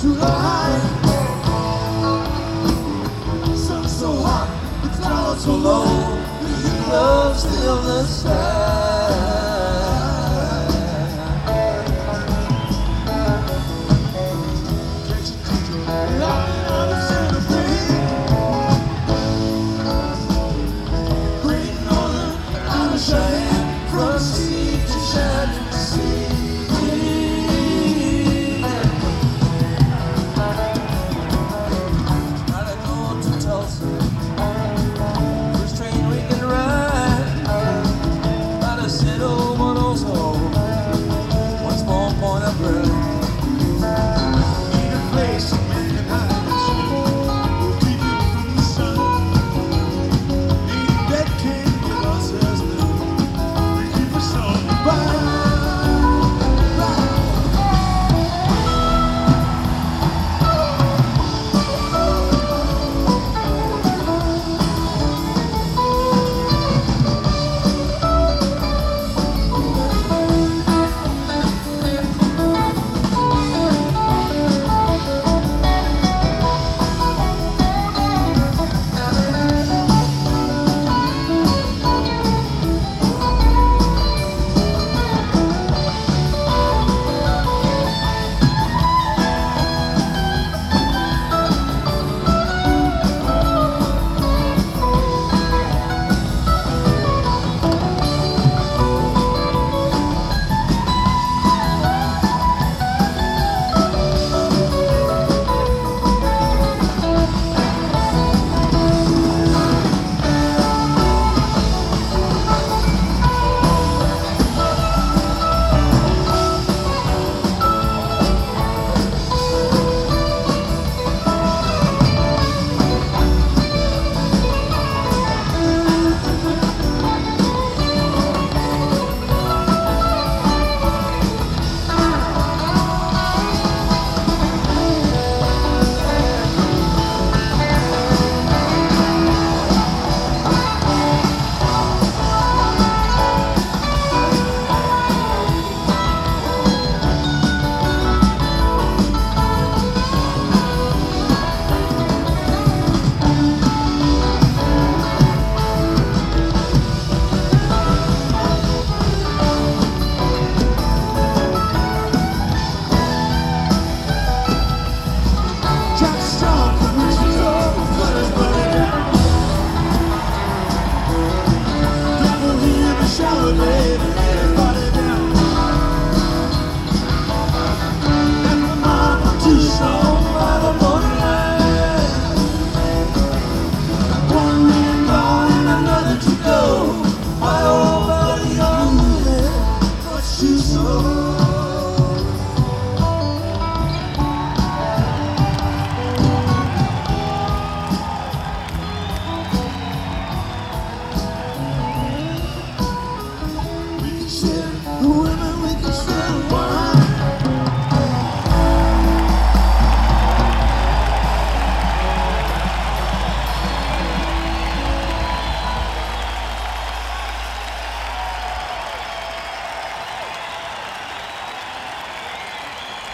so high, sun so hot, the clouds so low, the heat of still the. Whoa.